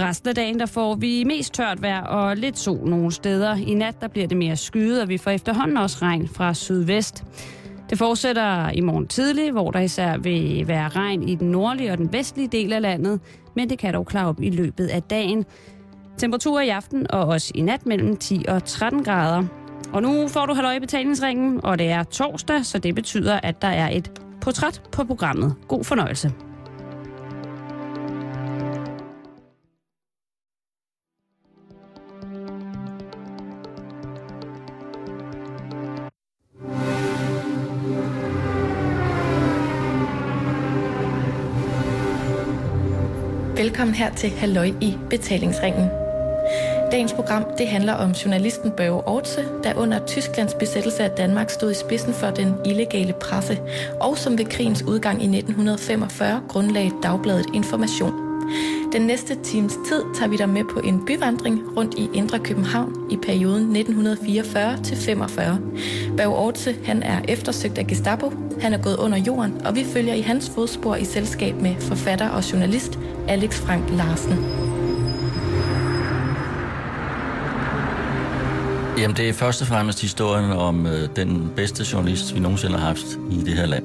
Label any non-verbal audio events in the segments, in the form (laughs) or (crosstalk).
Resten af dagen der får vi mest tørt vejr og lidt sol nogle steder. I nat der bliver det mere skyet, og vi får efterhånden også regn fra sydvest. Det fortsætter i morgen tidlig, hvor der især vil være regn i den nordlige og den vestlige del af landet, men det kan dog klare op i løbet af dagen. Temperaturer i aften og også i nat mellem 10 og 13 grader. Og nu får du halløj i betalingsringen, og det er torsdag, så det betyder, at der er et portræt på programmet. God fornøjelse. Velkommen her til Halløj i betalingsringen. Dagens program det handler om journalisten Børge Ortse, der under Tysklands besættelse af Danmark stod i spidsen for den illegale presse, og som ved krigens udgang i 1945 grundlagde Dagbladet Information. Den næste times tid tager vi dig med på en byvandring rundt i Indre København i perioden 1944 til 45. Børge Ortse, han er eftersøgt af Gestapo, han er gået under jorden, og vi følger i hans fodspor i selskab med forfatter og journalist Alex Frank Larsen. Jamen, det er først og fremmest historien om øh, den bedste journalist, vi nogensinde har haft i det her land.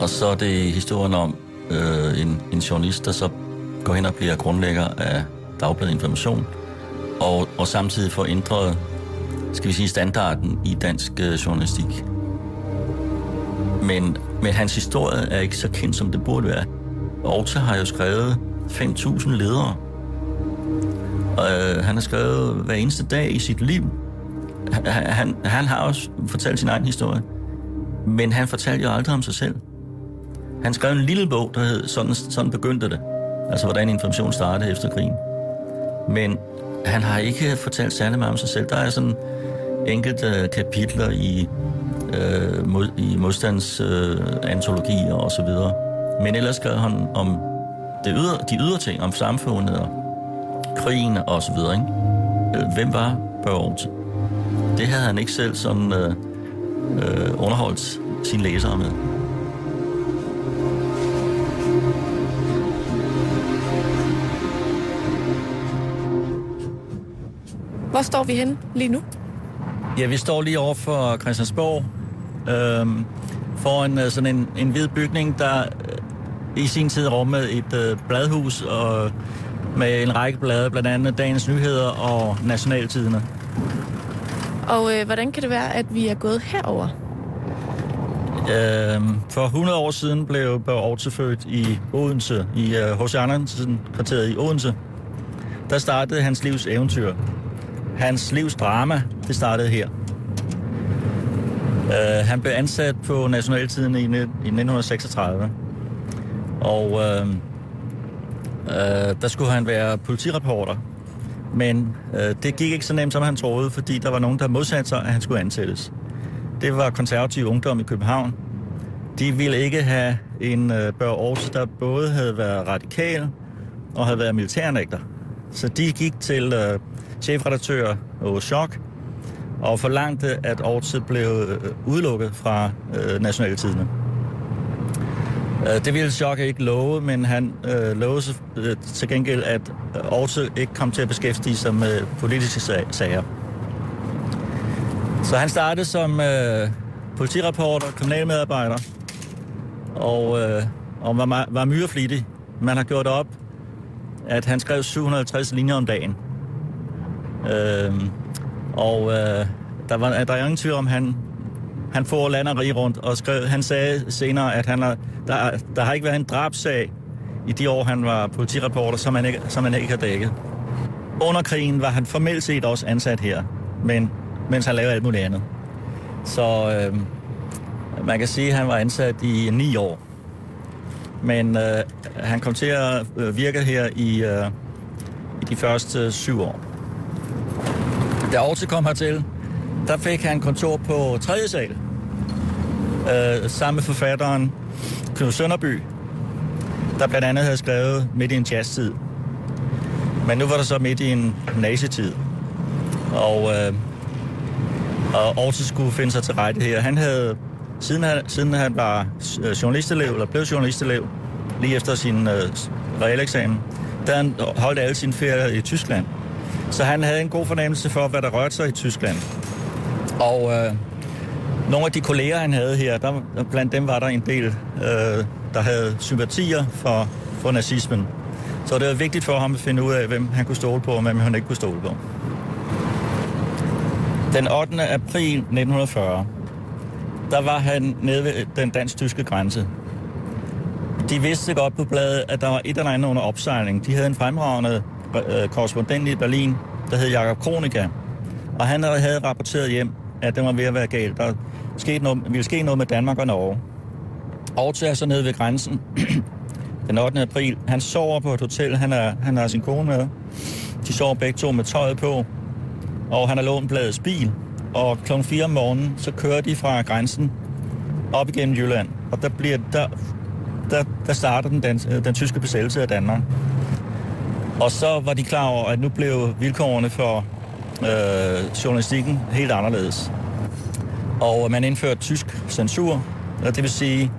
Og så er det historien om øh, en, en journalist, der så går hen og bliver grundlægger af Dagbladet Information, og, og samtidig får ændret, skal vi sige, standarden i dansk øh, journalistik. Men, men hans historie er ikke så kendt, som det burde være. Orta har jo skrevet 5.000 ledere Øh, han har skrevet hver eneste dag i sit liv. Han, han, han har også fortalt sin egen historie. Men han fortalte jo aldrig om sig selv. Han skrev en lille bog, der hed Sådan, sådan begyndte det. Altså, hvordan information startede efter krigen. Men han har ikke fortalt særlig meget om sig selv. Der er sådan enkelte øh, kapitler i, øh, mod, i modstandsantologier øh, og så videre. Men ellers skrev han om det ydre, de ydre ting, om samfundet og krigen og så videre. Ikke? Øh, hvem var Børge Det havde han ikke selv sådan øh, øh, underholdt sine læsere med. Hvor står vi henne lige nu? Ja, vi står lige over for Christiansborg, øh, foran øh, sådan en, en hvid bygning, der øh, i sin tid rummede et øh, bladhus og med en række blade, blandt andet Dagens Nyheder og Nationaltidene. Og øh, hvordan kan det være, at vi er gået herover? Øh, for 100 år siden blev Børge Orte født i Odense, i H.C. Uh, Andersen kvarteret i Odense. Der startede hans livs eventyr. Hans livs drama, det startede her. Uh, han blev ansat på Nationaltiden i, i 1936. Og uh, uh, der skulle han være politireporter. Men øh, det gik ikke så nemt, som han troede, fordi der var nogen, der modsatte sig, at han skulle ansættes. Det var konservativ ungdom i København. De ville ikke have en øh, Børge Aarhus, der både havde været radikal og havde været militærnægter. Så de gik til øh, chefredaktør og Chok og forlangte, at Aarhus blev øh, udelukket fra øh, nationale tidene. Øh, det ville Schock ikke love, men han øh, lovede øh, til gengæld, at også ikke kom til at beskæftige sig med politiske sager. Så han startede som øh, politireporter, kriminalmedarbejder, og, øh, og var, var myreflittig. Man har gjort op, at han skrev 750 linjer om dagen. Øh, og øh, der, var, der er ingen tvivl om, han han får landeri rundt og skrev, han sagde senere, at han har, der, der har ikke været en drabsag i de år, han var politireporter, som han ikke, som han ikke har dækket. Under krigen var han formelt set også ansat her, men mens han lavede alt muligt andet. Så øh, man kan sige, at han var ansat i ni år. Men øh, han kom til at øh, virke her i, øh, i de første syv år. Da Orte kom hertil, der fik han kontor på 3. sal. Øh, sammen med forfatteren Knud Sønderby, der blandt andet havde skrevet midt i en jazztid. Men nu var der så midt i en nazitid. Og, øh, og Orte skulle finde sig til rette her. Han havde, siden han, siden han var øh, journalistelev, eller blev journalistelev, lige efter sin øh, realeksamen, der han holdt alle sine ferier i Tyskland. Så han havde en god fornemmelse for, hvad der rørte sig i Tyskland. Og øh, nogle af de kolleger, han havde her, der, blandt dem var der en del, øh, der havde sympatier for, for nazismen. Så det var vigtigt for ham at finde ud af, hvem han kunne stole på, og hvem han ikke kunne stole på. Den 8. april 1940, der var han nede ved den dansk-tyske grænse. De vidste godt på bladet, at der var et eller andet under opsejling. De havde en fremragende Øh, korrespondent i Berlin, der hed Jakob Kronika. Og han havde rapporteret hjem, at det var ved at være galt. Der skete noget, ville ske noget med Danmark og Norge. Og til så nede ved grænsen (clears throat) den 8. april. Han sover på et hotel. Han, er, han har sin kone med. De sover begge to med tøjet på. Og han har lånt bladets bil. Og kl. 4 om morgenen, så kører de fra grænsen op igennem Jylland. Og der, bliver, der, der, der starter den, den, den tyske besættelse af Danmark. Og så var de klar over, at nu blev vilkårene for øh, journalistikken helt anderledes. Og man indførte tysk censur, og det vil sige,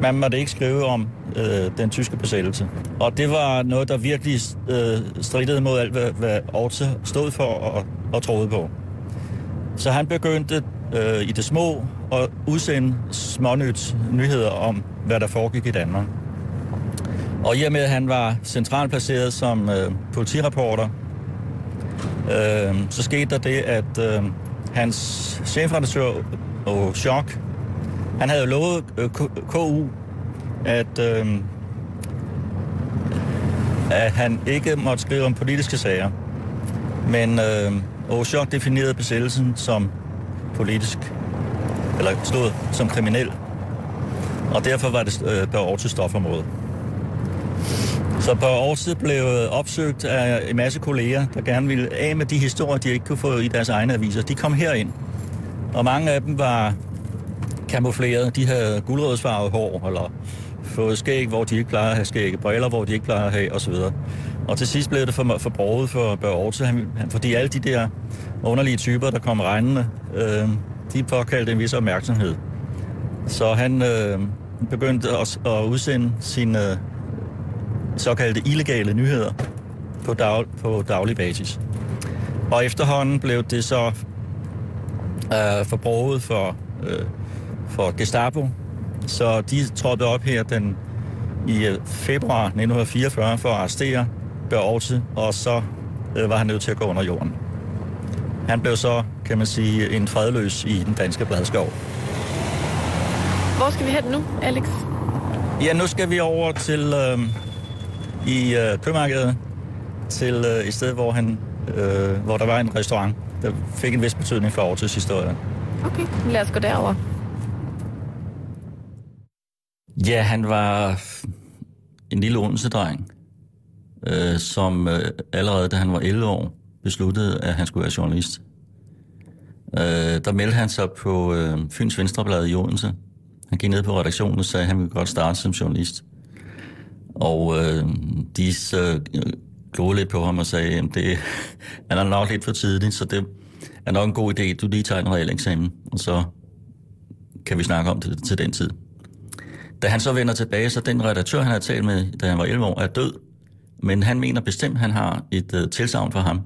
man måtte ikke skrive om øh, den tyske besættelse. Og det var noget, der virkelig øh, stridede mod alt, hvad, hvad Orte stod for og, og troede på. Så han begyndte øh, i det små at udsende smånyt nyheder om, hvad der foregik i Danmark. Og i og med, at han var centralt placeret som øh, politireporter, øh, så skete der det, at øh, hans chefredaktør og Chok, han havde jo lovet øh, KU, at, øh, at han ikke måtte skrive om politiske sager. Men øh, Oshok definerede besættelsen som politisk, eller stod som kriminel. Og derfor var det øh, Børge til stofområdet. Så på Orte blev opsøgt af en masse kolleger, der gerne ville af med de historier, de ikke kunne få i deres egne aviser. De kom herind, og mange af dem var kamufleret. De havde guldrødsfarvet hår, eller fået skæg, hvor de ikke plejer at have skæg, briller, hvor de ikke plejer at have, osv. Og til sidst blev det for, for broget for Børge han, fordi alle de der underlige typer, der kom regnende, øh, de påkaldte en vis opmærksomhed. Så han øh, begyndte at, at udsende sine øh, såkaldte illegale nyheder på, dag, på daglig basis. Og efterhånden blev det så øh, forbruget for, øh, for Gestapo, så de trådte op her den i øh, februar 1944 for at arrestere Børge og så øh, var han nødt til at gå under jorden. Han blev så, kan man sige, en fredløs i den danske bladskov. Hvor skal vi hen nu, Alex? Ja, nu skal vi over til øh, i øh, købmarkedet til øh, et sted, hvor, han, øh, hvor der var en restaurant, der fik en vis betydning for Aarhus historie. Okay, lad os gå derover. Ja, han var en lille Odense-dreng, øh, som øh, allerede da han var 11 år besluttede, at han skulle være journalist. Øh, der meldte han sig på øh, Fyns Venstreblad i Odense. Han gik ned på redaktionen og sagde, at han ville godt starte som journalist. Og øh, de så øh, glode lidt på ham og sagde, at det han (laughs) er nok lidt for tidligt, så det er nok en god idé, du lige tager en reel eksamen, og så kan vi snakke om det til den tid. Da han så vender tilbage, så den redaktør, han har talt med, da han var 11 år, er død. Men han mener bestemt, at han har et øh, tilsavn for ham.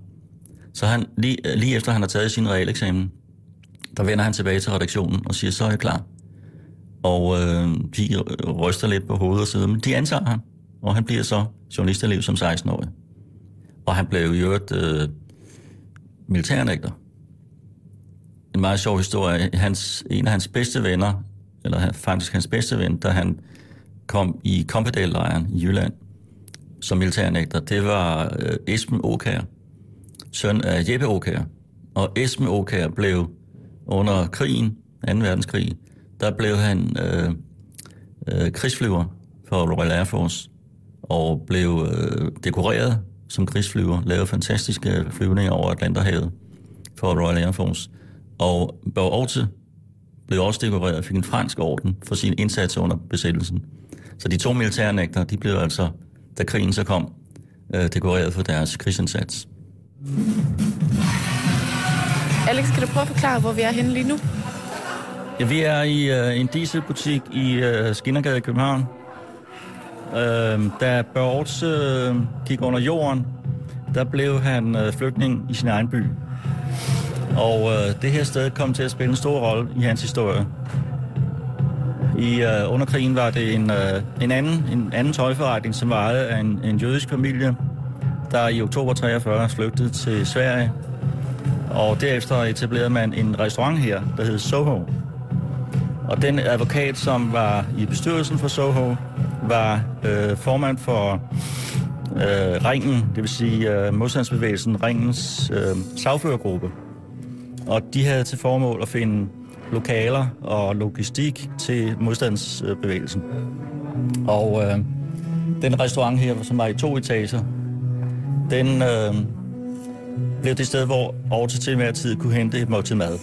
Så han, lige, øh, lige efter han har taget sin realeksamen, der vender han tilbage til redaktionen og siger, så er jeg klar. Og øh, de ryster lidt på hovedet og sidder, men de antager ham. Og han bliver så journalistelev som 16-årig. Og han blev jo et øh, militærnægter. En meget sjov historie. Hans, en af hans bedste venner eller faktisk hans bedste ven, da han kom i Kompedal-lejren i Jylland som militærnægter, det var øh, Esben Åkær, søn af Jeppe Åkær. Og Esben Åkær blev under krigen, 2. verdenskrig, der blev han øh, øh, krigsflyver for Royal Air Force og blev øh, dekoreret som krigsflyver, lavede fantastiske flyvninger over Atlanterhavet for Royal Air Force. Og Børge Orte blev også dekoreret og fik en fransk orden for sin indsats under besættelsen. Så de to militærnægter, de blev altså, da krigen så kom, øh, dekoreret for deres krigsindsats. Alex, kan du prøve at forklare, hvor vi er henne lige nu? Ja, vi er i uh, en dieselbutik i uh, Skinnergade i København. Øh, da Børts øh, gik under jorden, der blev han øh, flygtning i sin egen by. Og øh, det her sted kom til at spille en stor rolle i hans historie. I øh, underkrigen var det en, øh, en anden en anden tøjforretning, som var ejet af en, en jødisk familie, der i oktober 43 flygtede til Sverige. Og derefter etablerede man en restaurant her, der hed Soho. Og den advokat, som var i bestyrelsen for Soho, var øh, formand for øh, Ringen, det vil sige øh, modstandsbevægelsen Ringens øh, sagførergruppe. Og de havde til formål at finde lokaler og logistik til modstandsbevægelsen. Og øh, den restaurant her, som var i to etager, den øh, blev det sted, hvor Orte til hver tid kunne hente et måltid mad.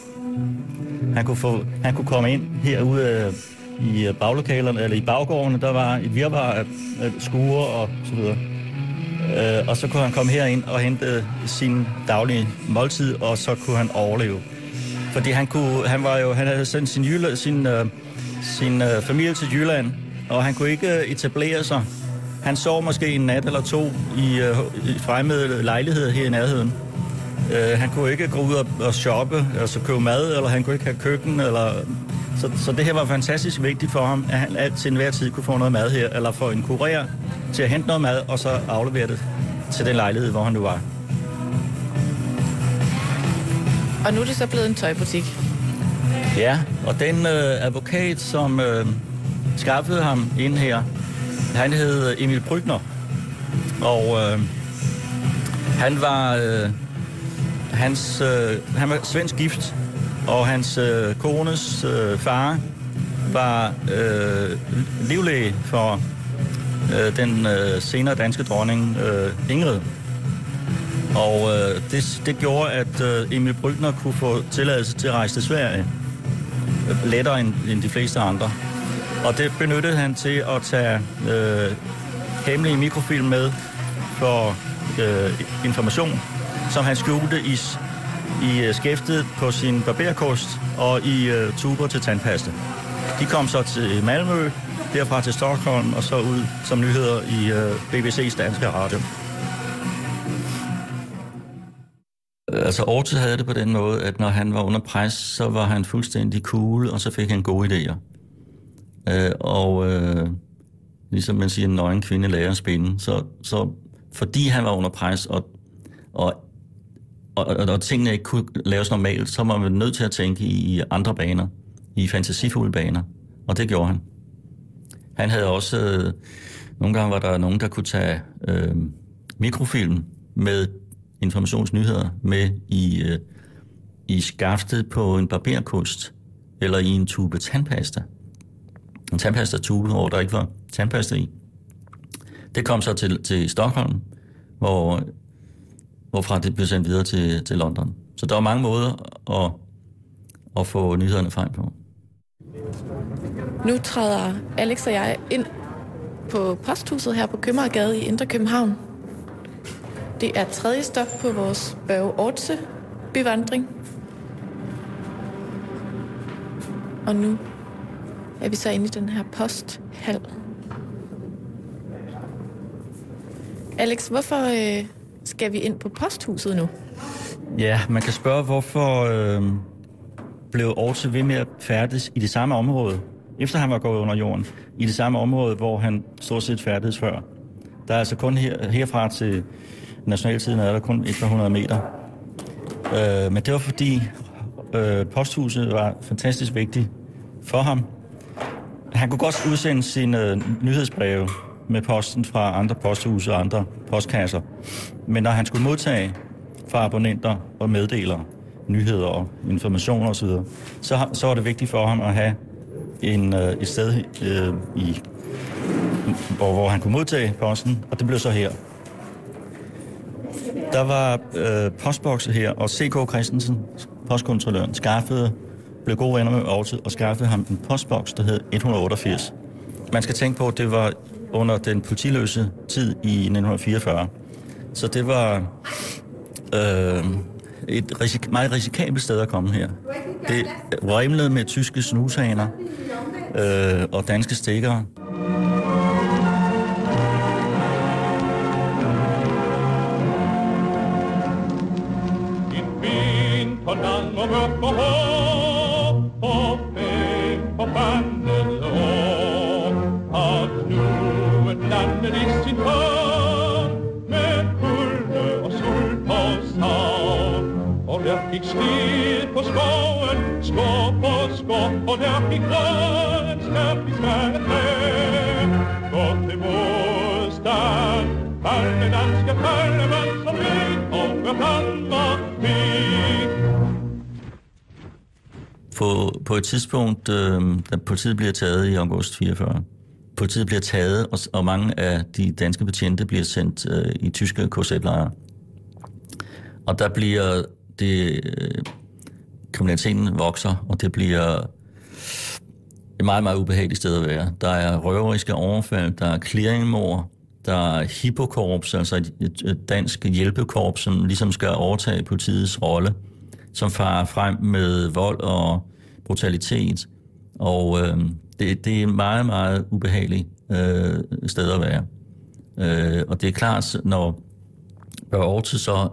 Han kunne, få, han kunne komme ind herude øh, i øh, baglokalerne, eller i baggårdene, der var et virvar af, af skure og så videre. Øh, og så kunne han komme herind og hente sin daglige måltid, og så kunne han overleve. Fordi han, kunne, han, var jo, han havde sendt sin, jyla, sin, øh, sin øh, familie til Jylland, og han kunne ikke øh, etablere sig. Han sov måske en nat eller to i, øh, i fremmede lejligheder her i nærheden. Øh, han kunne ikke gå ud og, og shoppe, altså købe mad, eller han kunne ikke have køkken, eller... Så, så det her var fantastisk vigtigt for ham, at han alt til enhver tid kunne få noget mad her, eller få en kurer til at hente noget mad, og så aflevere det til den lejlighed, hvor han nu var. Og nu er det så blevet en tøjbutik. Ja, og den øh, advokat, som øh, skaffede ham ind her, han hed Emil Brygner. Og øh, han var... Øh, hans, øh, han var svensk gift, og hans øh, kones øh, far var øh, livlæge for øh, den øh, senere danske dronning øh, Ingrid. Og øh, det, det gjorde, at øh, Emil Brygner kunne få tilladelse til at rejse til Sverige øh, lettere end, end de fleste andre. Og det benyttede han til at tage øh, hemmelige mikrofilm med for øh, information, som han skjulte i, i øh, skæftet på sin barberkost og i øh, tuber til tandpasta. De kom så til Malmø, derfra til Stockholm og så ud som nyheder i øh, BBC's danske radio. Altså Orte havde det på den måde, at når han var under pres, så var han fuldstændig cool, og så fik han gode idéer. Øh, og øh, ligesom man siger, en nøgen kvinde lærer at spinde. Så, så fordi han var under pres, og, og, og, og, og tingene ikke kunne laves normalt, så var man nødt til at tænke i andre baner, i fantasifulde baner. Og det gjorde han. Han havde også... Øh, nogle gange var der nogen, der kunne tage øh, mikrofilm med informationsnyheder med i, øh, i skaftet på en barberkost eller i en tube tandpasta. En tandpasta-tube, hvor der ikke var tandpasta i. Det kom så til, til Stockholm, hvor, hvorfra det blev sendt videre til, til London. Så der var mange måder at, at få nyhederne frem på. Nu træder Alex og jeg ind på posthuset her på Købmagergade i Indre København. Det er tredje stop på vores Børge Ortse bevandring. Og nu er vi så inde i den her posthal. Alex, hvorfor øh, skal vi ind på posthuset nu? Ja, man kan spørge, hvorfor øh, blev Orte ved med at færdes i det samme område, efter han var gået under jorden, i det samme område, hvor han stort set færdedes før. Der er altså kun her, herfra til nationaltiden er der kun et par hundrede meter. Øh, men det var fordi øh, posthuset var fantastisk vigtigt for ham. Han kunne godt udsende sine øh, nyhedsbreve med posten fra andre posthuse og andre postkasser. Men når han skulle modtage fra abonnenter og meddelere, nyheder og informationer osv., så, så var det vigtigt for ham at have en, øh, et sted øh, i, hvor, hvor han kunne modtage posten, og det blev så her. Der var øh, postbokse her, og C.K. Christensen, postkontrolløren, skaffede, blev gode venner med Aarhus, og skaffede ham en postboks, der hed 188. Man skal tænke på, at det var under den politiløse tid i 1944. Så det var øh, et risik- meget risikabelt sted at komme her. Det rømlede med tyske snushaner øh, og danske stikkere. på lang og mørk på happy og happy gik grøn, det i smaget træ. Gå til modstand, falde danske fallemænd, som og hvad Danmark. På, på et tidspunkt, øh, da politiet bliver taget i august 44, politiet bliver taget, og, og mange af de danske betjente bliver sendt øh, i tyske KZ-lejre. Og der bliver det, øh, kriminaliteten vokser, og det bliver et meget, meget ubehageligt sted at være. Der er røveriske overfald, der er clearingmord, der er hippokorps, altså et, et, dansk hjælpekorps, som ligesom skal overtage politiets rolle, som farer frem med vold og brutalitet. Og øh, det, det er et meget, meget ubehageligt øh, sted at være. Øh, og det er klart, når Børge så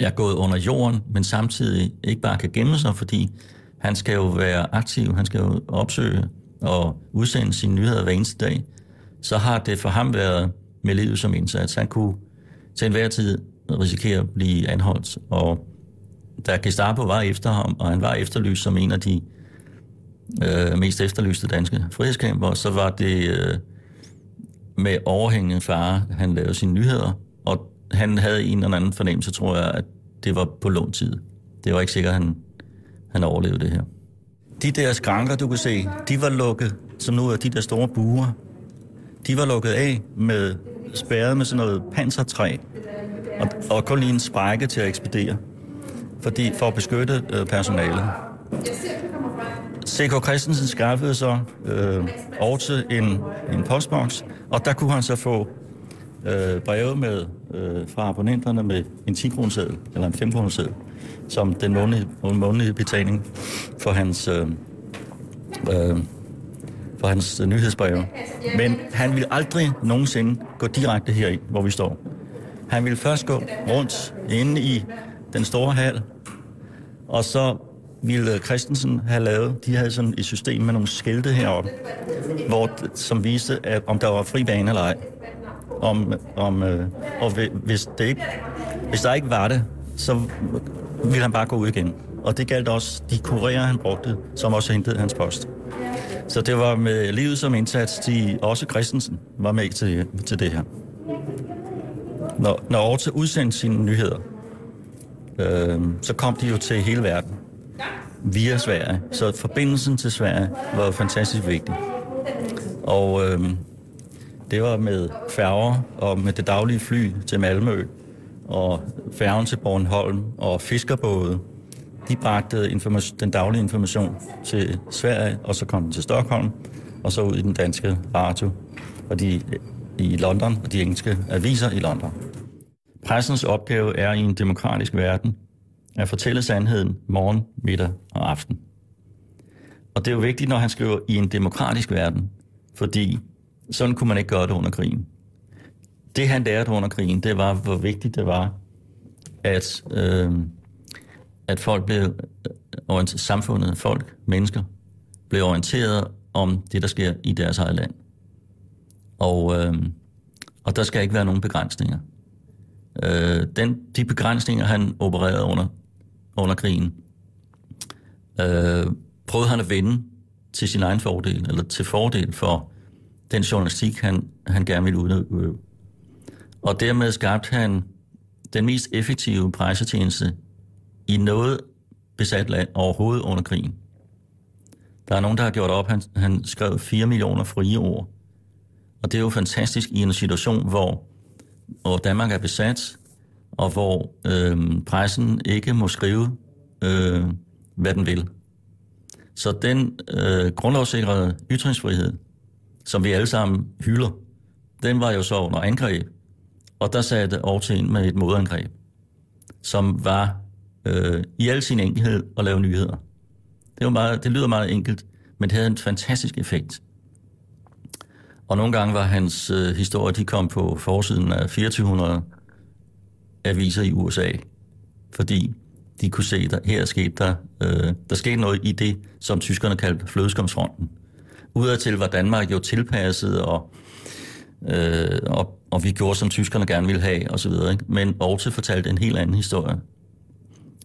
er gået under jorden, men samtidig ikke bare kan gemme sig, fordi han skal jo være aktiv, han skal jo opsøge og udsende sine nyheder hver eneste dag, så har det for ham været med livet som indsats. Han kunne til enhver tid risikere at blive anholdt, og da Gestapo var efter ham, og han var efterlyst som en af de øh, mest efterlyste danske frihedskæmper, så var det øh, med overhængende fare, han lavede sine nyheder, og han havde en eller anden fornemmelse, tror jeg, at det var på lån tid. Det var ikke sikkert, at han, han overlevede det her. De der skranker, du kan se, de var lukket, som nu er de der store buer, de var lukket af med spærret med sådan noget pansertræ, og, og kun lige en sprække til at ekspedere, fordi, for at beskytte øh, personalet. C.K. Christensen skaffede så øh, over til en, en postboks, og der kunne han så få øh, breve med, øh, fra abonnenterne med en 10 seddel eller en 5 seddel som den månedlige, månedlige betaling for hans, øh, øh, for hans nyhedsbreve. Men han vil aldrig nogensinde gå direkte heri, hvor vi står. Han vil først gå rundt inde i den store hal, og så ville Christensen have lavet, de havde sådan et system med nogle skilte heroppe, hvor, som viste, at, om der var fri bane eller ej. Om, om, øh, og hvis, det ikke, hvis der ikke var det, så ville han bare gå ud igen. Og det galt også de kurier, han brugte, som også hentede hans post. Så det var med livet som indsats, de også Christensen var med til, til det her. Når, når Orte udsendte sine nyheder, øh, så kom de jo til hele verden via Sverige. Så forbindelsen til Sverige var fantastisk vigtig. Og øh, det var med færger og med det daglige fly til Malmø og færgen til Bornholm og fiskerbåde. De bragte den daglige information til Sverige, og så kom den til Stockholm, og så ud i den danske radio og de, i London og de engelske aviser i London. Pressens opgave er i en demokratisk verden at fortælle sandheden morgen, middag og aften. Og det er jo vigtigt, når han skriver i en demokratisk verden, fordi sådan kunne man ikke gøre det under krigen. Det han lærte under krigen, det var, hvor vigtigt det var, at, øh, at folk blev øh, orienteret, samfundet, folk, mennesker, blev orienteret om det, der sker i deres eget land. Og, øh, og der skal ikke være nogen begrænsninger. Øh, den, de begrænsninger, han opererede under, under krigen, øh, prøvede han at vende til sin egen fordel, eller til fordel for den journalistik, han, han gerne ville udøve. Og dermed skabte han den mest effektive pressetjeneste i noget besat land overhovedet under krigen. Der er nogen, der har gjort op, han, han skrev 4 millioner frie ord. Og det er jo fantastisk i en situation, hvor, hvor Danmark er besat, og hvor øh, pressen ikke må skrive, øh, hvad den vil. Så den øh, grundlovssikrede ytringsfrihed, som vi alle sammen hylder, den var jo så under angreb. Og der satte Aarhus ind med et modangreb, som var øh, i al sin enkelhed at lave nyheder. Det, var meget, det lyder meget enkelt, men det havde en fantastisk effekt. Og nogle gange var hans øh, historie, de kom på forsiden af 2400 aviser i USA, fordi de kunne se, der her skete der, øh, der skete noget i det, som tyskerne kaldte flødeskomsfronten. Udadtil var Danmark jo tilpasset, og, øh, og, og vi gjorde, som tyskerne gerne ville have, osv. Men Orte fortalte en helt anden historie.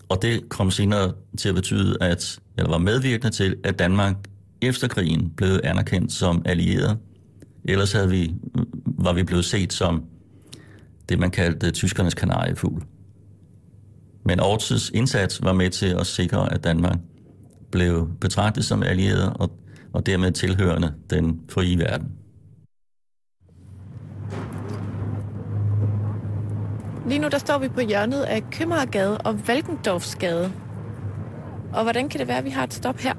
Og det kom senere til at betyde, at, jeg var medvirkende til, at Danmark efter krigen blev anerkendt som allieret. Ellers havde vi, var vi blevet set som det, man kaldte tyskernes kanariefugl. Men Ortids indsats var med til at sikre, at Danmark blev betragtet som allieret og, og dermed tilhørende den frie verden. Lige nu der står vi på hjørnet af Kømmergade og Valkendorfsgade. Og hvordan kan det være, at vi har et stop her?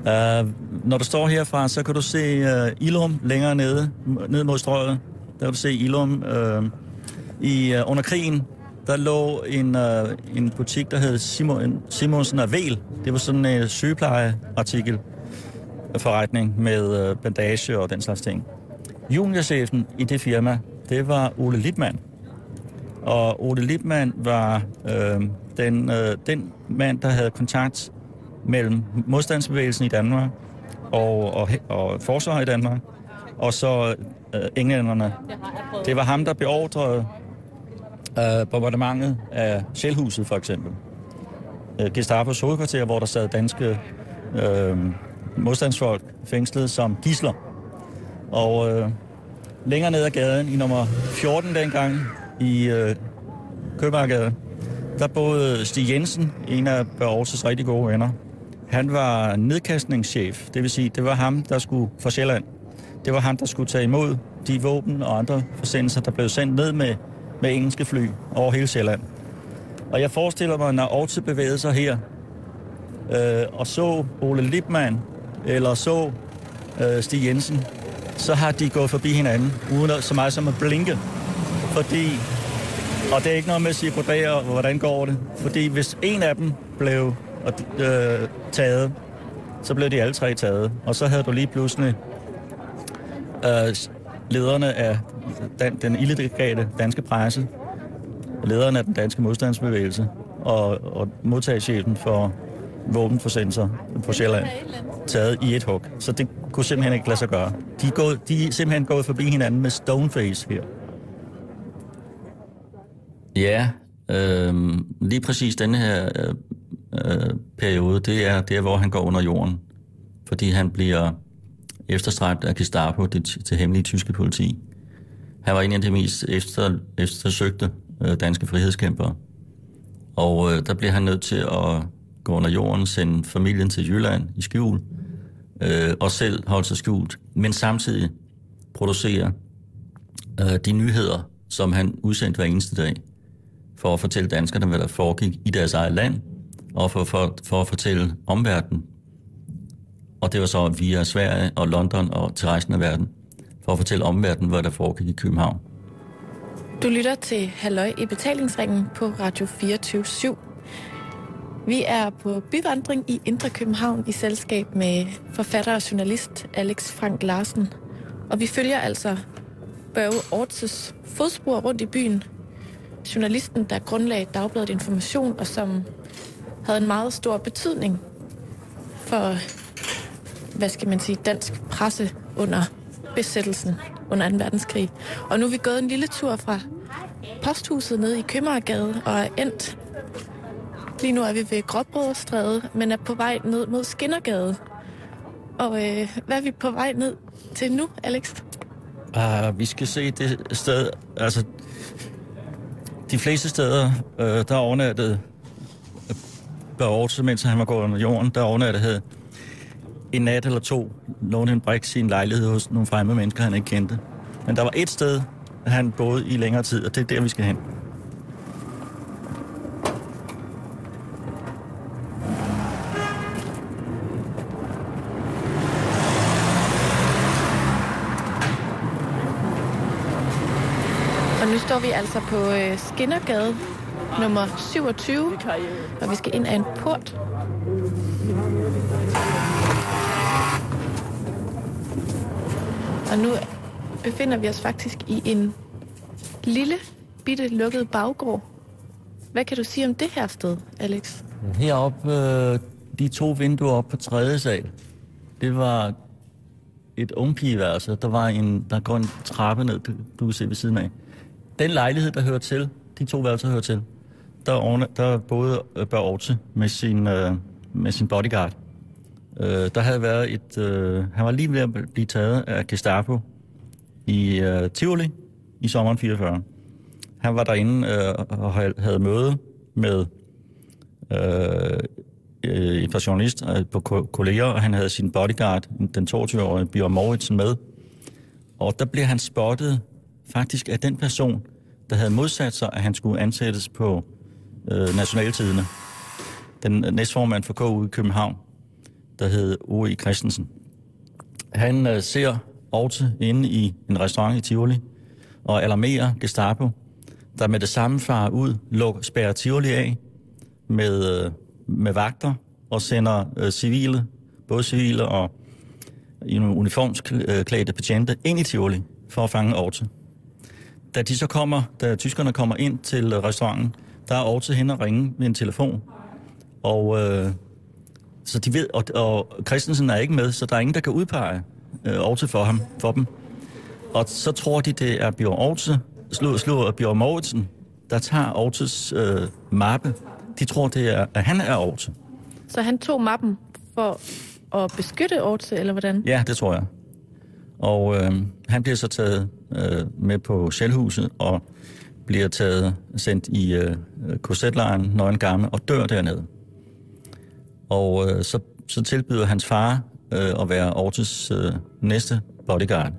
Uh, når du står herfra, så kan du se uh, Ilum længere nede, ned mod strøget. Der kan du se Ilum. Uh, i, uh, under krigen, der lå en, uh, en butik, der hed Simon, Simonsen og Vel. Det var sådan en uh, sygeplejeartikel uh, forretning med uh, bandage og den slags ting. Juniorchefen i det firma, det var Ole Littmann. Og Ole Lippmann var øh, den, øh, den mand, der havde kontakt mellem modstandsbevægelsen i Danmark og, og, og forsvaret i Danmark, og så øh, englænderne. Det var ham, der beordrede øh, bombardementet af Sjælhuset, for eksempel. Øh, Gestapos hovedkvarter, hvor der sad danske øh, modstandsfolk fængslet som gisler. Og øh, længere ned ad gaden, i nummer 14 dengang, i øh, Købmagergade, der boede Stig Jensen, en af Børges rigtig gode venner. Han var nedkastningschef, det vil sige, det var ham, der skulle fra Sjælland. Det var ham, der skulle tage imod de våben og andre forsendelser, der blev sendt ned med, med engelske fly over hele Sjælland. Og jeg forestiller mig, når Aarhus bevægede sig her, øh, og så Ole Lipman, eller så øh, Stig Jensen, så har de gået forbi hinanden, uden at, så meget som at blinke. Fordi, og det er ikke noget med at sige goddag og hvordan går det, fordi hvis en af dem blev øh, taget, så blev de alle tre taget. Og så havde du lige pludselig øh, lederne af den, den illegale danske presse, lederne af den danske modstandsbevægelse og, og modtagechefen for våbenforsendelser på Sjælland taget i et hug. Så det kunne simpelthen ikke lade sig gøre. De er, gået, de er simpelthen gået forbi hinanden med stoneface her. Ja, øh, lige præcis denne her øh, øh periode, det er der, hvor han går under jorden. Fordi han bliver efterstræbt af Gestapo, det, det hemmelige tyske politi. Han var en af de mest efter, eftersøgte øh, danske frihedskæmpere. Og øh, der bliver han nødt til at gå under jorden, sende familien til Jylland i skjul, øh, og selv holde sig skjult, men samtidig producere øh, de nyheder, som han udsendte hver eneste dag for at fortælle danskerne, hvad der foregik i deres eget land, og for, for, for at fortælle omverdenen. Og det var så via Sverige og London og til resten af verden, for at fortælle omverdenen, hvad der foregik i København. Du lytter til Halløj i betalingsringen på Radio 24 /7. Vi er på byvandring i Indre København i selskab med forfatter og journalist Alex Frank Larsen. Og vi følger altså Børge Orts fodspor rundt i byen, journalisten, der grundlagde Dagbladet Information, og som havde en meget stor betydning for, hvad skal man sige, dansk presse under besættelsen under 2. verdenskrig. Og nu er vi gået en lille tur fra posthuset ned i Købmagergade og er endt. Lige nu er vi ved Gråbrødstræde, men er på vej ned mod Skinnergade. Og øh, hvad er vi på vej ned til nu, Alex? Uh, vi skal se det sted, altså de fleste steder, øh, der overnattede øh, Børge, mens han var gået under jorden, der overnattede en nat eller to lånte en brik sin lejlighed hos nogle fremmede mennesker, han ikke kendte. Men der var et sted, han boede i længere tid, og det er der, vi skal hen. Og nu står vi altså på øh, Skinnergade nummer 27, og vi skal ind ad en port. Og nu befinder vi os faktisk i en lille, bitte lukket baggård. Hvad kan du sige om det her sted, Alex? Heroppe, øh, de to vinduer op på tredje sal, det var et ungpigeværelse. Der var en, der går en trappe ned, du, du kan se ved siden af. Den lejlighed, der hører til, de to værelser hører til, der, ovne, der boede øh, Bør Orte med sin, øh, med sin bodyguard. Øh, der havde været et... Øh, han var lige ved at blive taget af Gestapo i øh, Tivoli i sommeren 44. Han var derinde øh, og havde møde med øh, øh et par journalister øh, på kolleger, og han havde sin bodyguard, den 22-årige Bjørn Mauritsen, med. Og der blev han spottet faktisk af den person, der havde modsat sig, at han skulle ansættes på øh, Nationaltidene. Den næstformand for KU i København, der hed O.E. Christensen. Han øh, ser Orte inde i en restaurant i Tivoli, og alarmerer Gestapo, der med det samme farer ud, luk, spærrer Tivoli af med, øh, med vagter og sender øh, civile, både civile og uniformsklædte øh, patienter ind i Tivoli for at fange Orte. Da de så kommer, da tyskerne kommer ind til restauranten, der er Orte hen og ringe med en telefon. Og øh, så de ved, og, og Christensen er ikke med, så der er ingen, der kan udpege øh, Orte for ham, for dem. Og så tror de, det er Bjørn Orte, slå, slå Bjørn Moritsen, der tager Ortes øh, mappe. De tror, det er, at han er Orte. Så han tog mappen for at beskytte Orte, eller hvordan? Ja, det tror jeg. Og øh, han bliver så taget øh, med på Sjælhuset og bliver taget sendt i øh, korsetlejren, nøgen gammel, og dør dernede. Og øh, så, så tilbyder hans far øh, at være Ortes øh, næste bodyguard.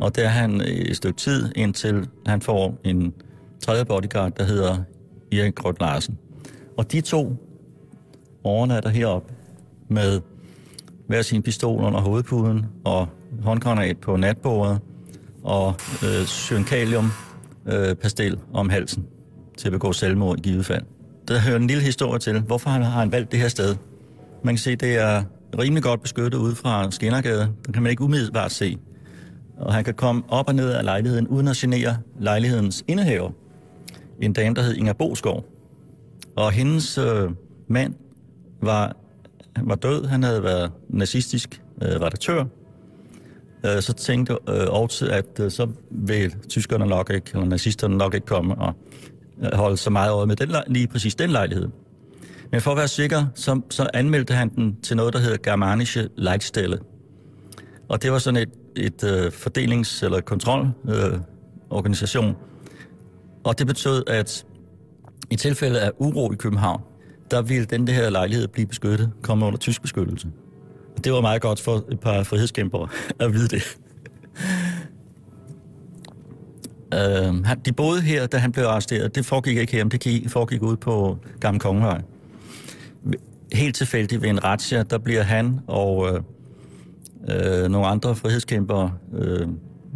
Og der er han et stykke tid, indtil han får en tredje bodyguard, der hedder Erik Grøt Larsen. Og de to overnatter heroppe med hver sin pistol under hovedpuden og håndgranat på natbordet og øh, synkalium øh, pastel om halsen til at begå selvmord i givet fald. Der hører en lille historie til, hvorfor han har han valgt det her sted. Man kan se, det er rimelig godt beskyttet ude fra Skinnergade. Den kan man ikke umiddelbart se. Og han kan komme op og ned af lejligheden, uden at genere lejlighedens indehaver. En dame, der hed Inger Boskov. Og hendes øh, mand var, var død. Han havde været nazistisk øh, redaktør. Øh, så tænkte øh, Aarhus, at øh, så vil tyskerne nok ikke, eller nazisterne nok ikke komme og øh, holde så meget øje med den, lige præcis den lejlighed. Men for at være sikker, så, så anmeldte han den til noget, der hedder Germanische Leitstelle. Og det var sådan et, et øh, fordelings- eller kontrolorganisation. Øh, og det betød, at i tilfælde af uro i København, der ville den her lejlighed blive beskyttet, komme under tysk beskyttelse. Det var meget godt for et par frihedskæmpere at vide det. Uh, de boede her, da han blev arresteret. Det foregik ikke her, men det foregik ud på Gamle Kongevej. Helt tilfældigt ved en razzia, der bliver han og uh, uh, nogle andre frihedskæmpere uh,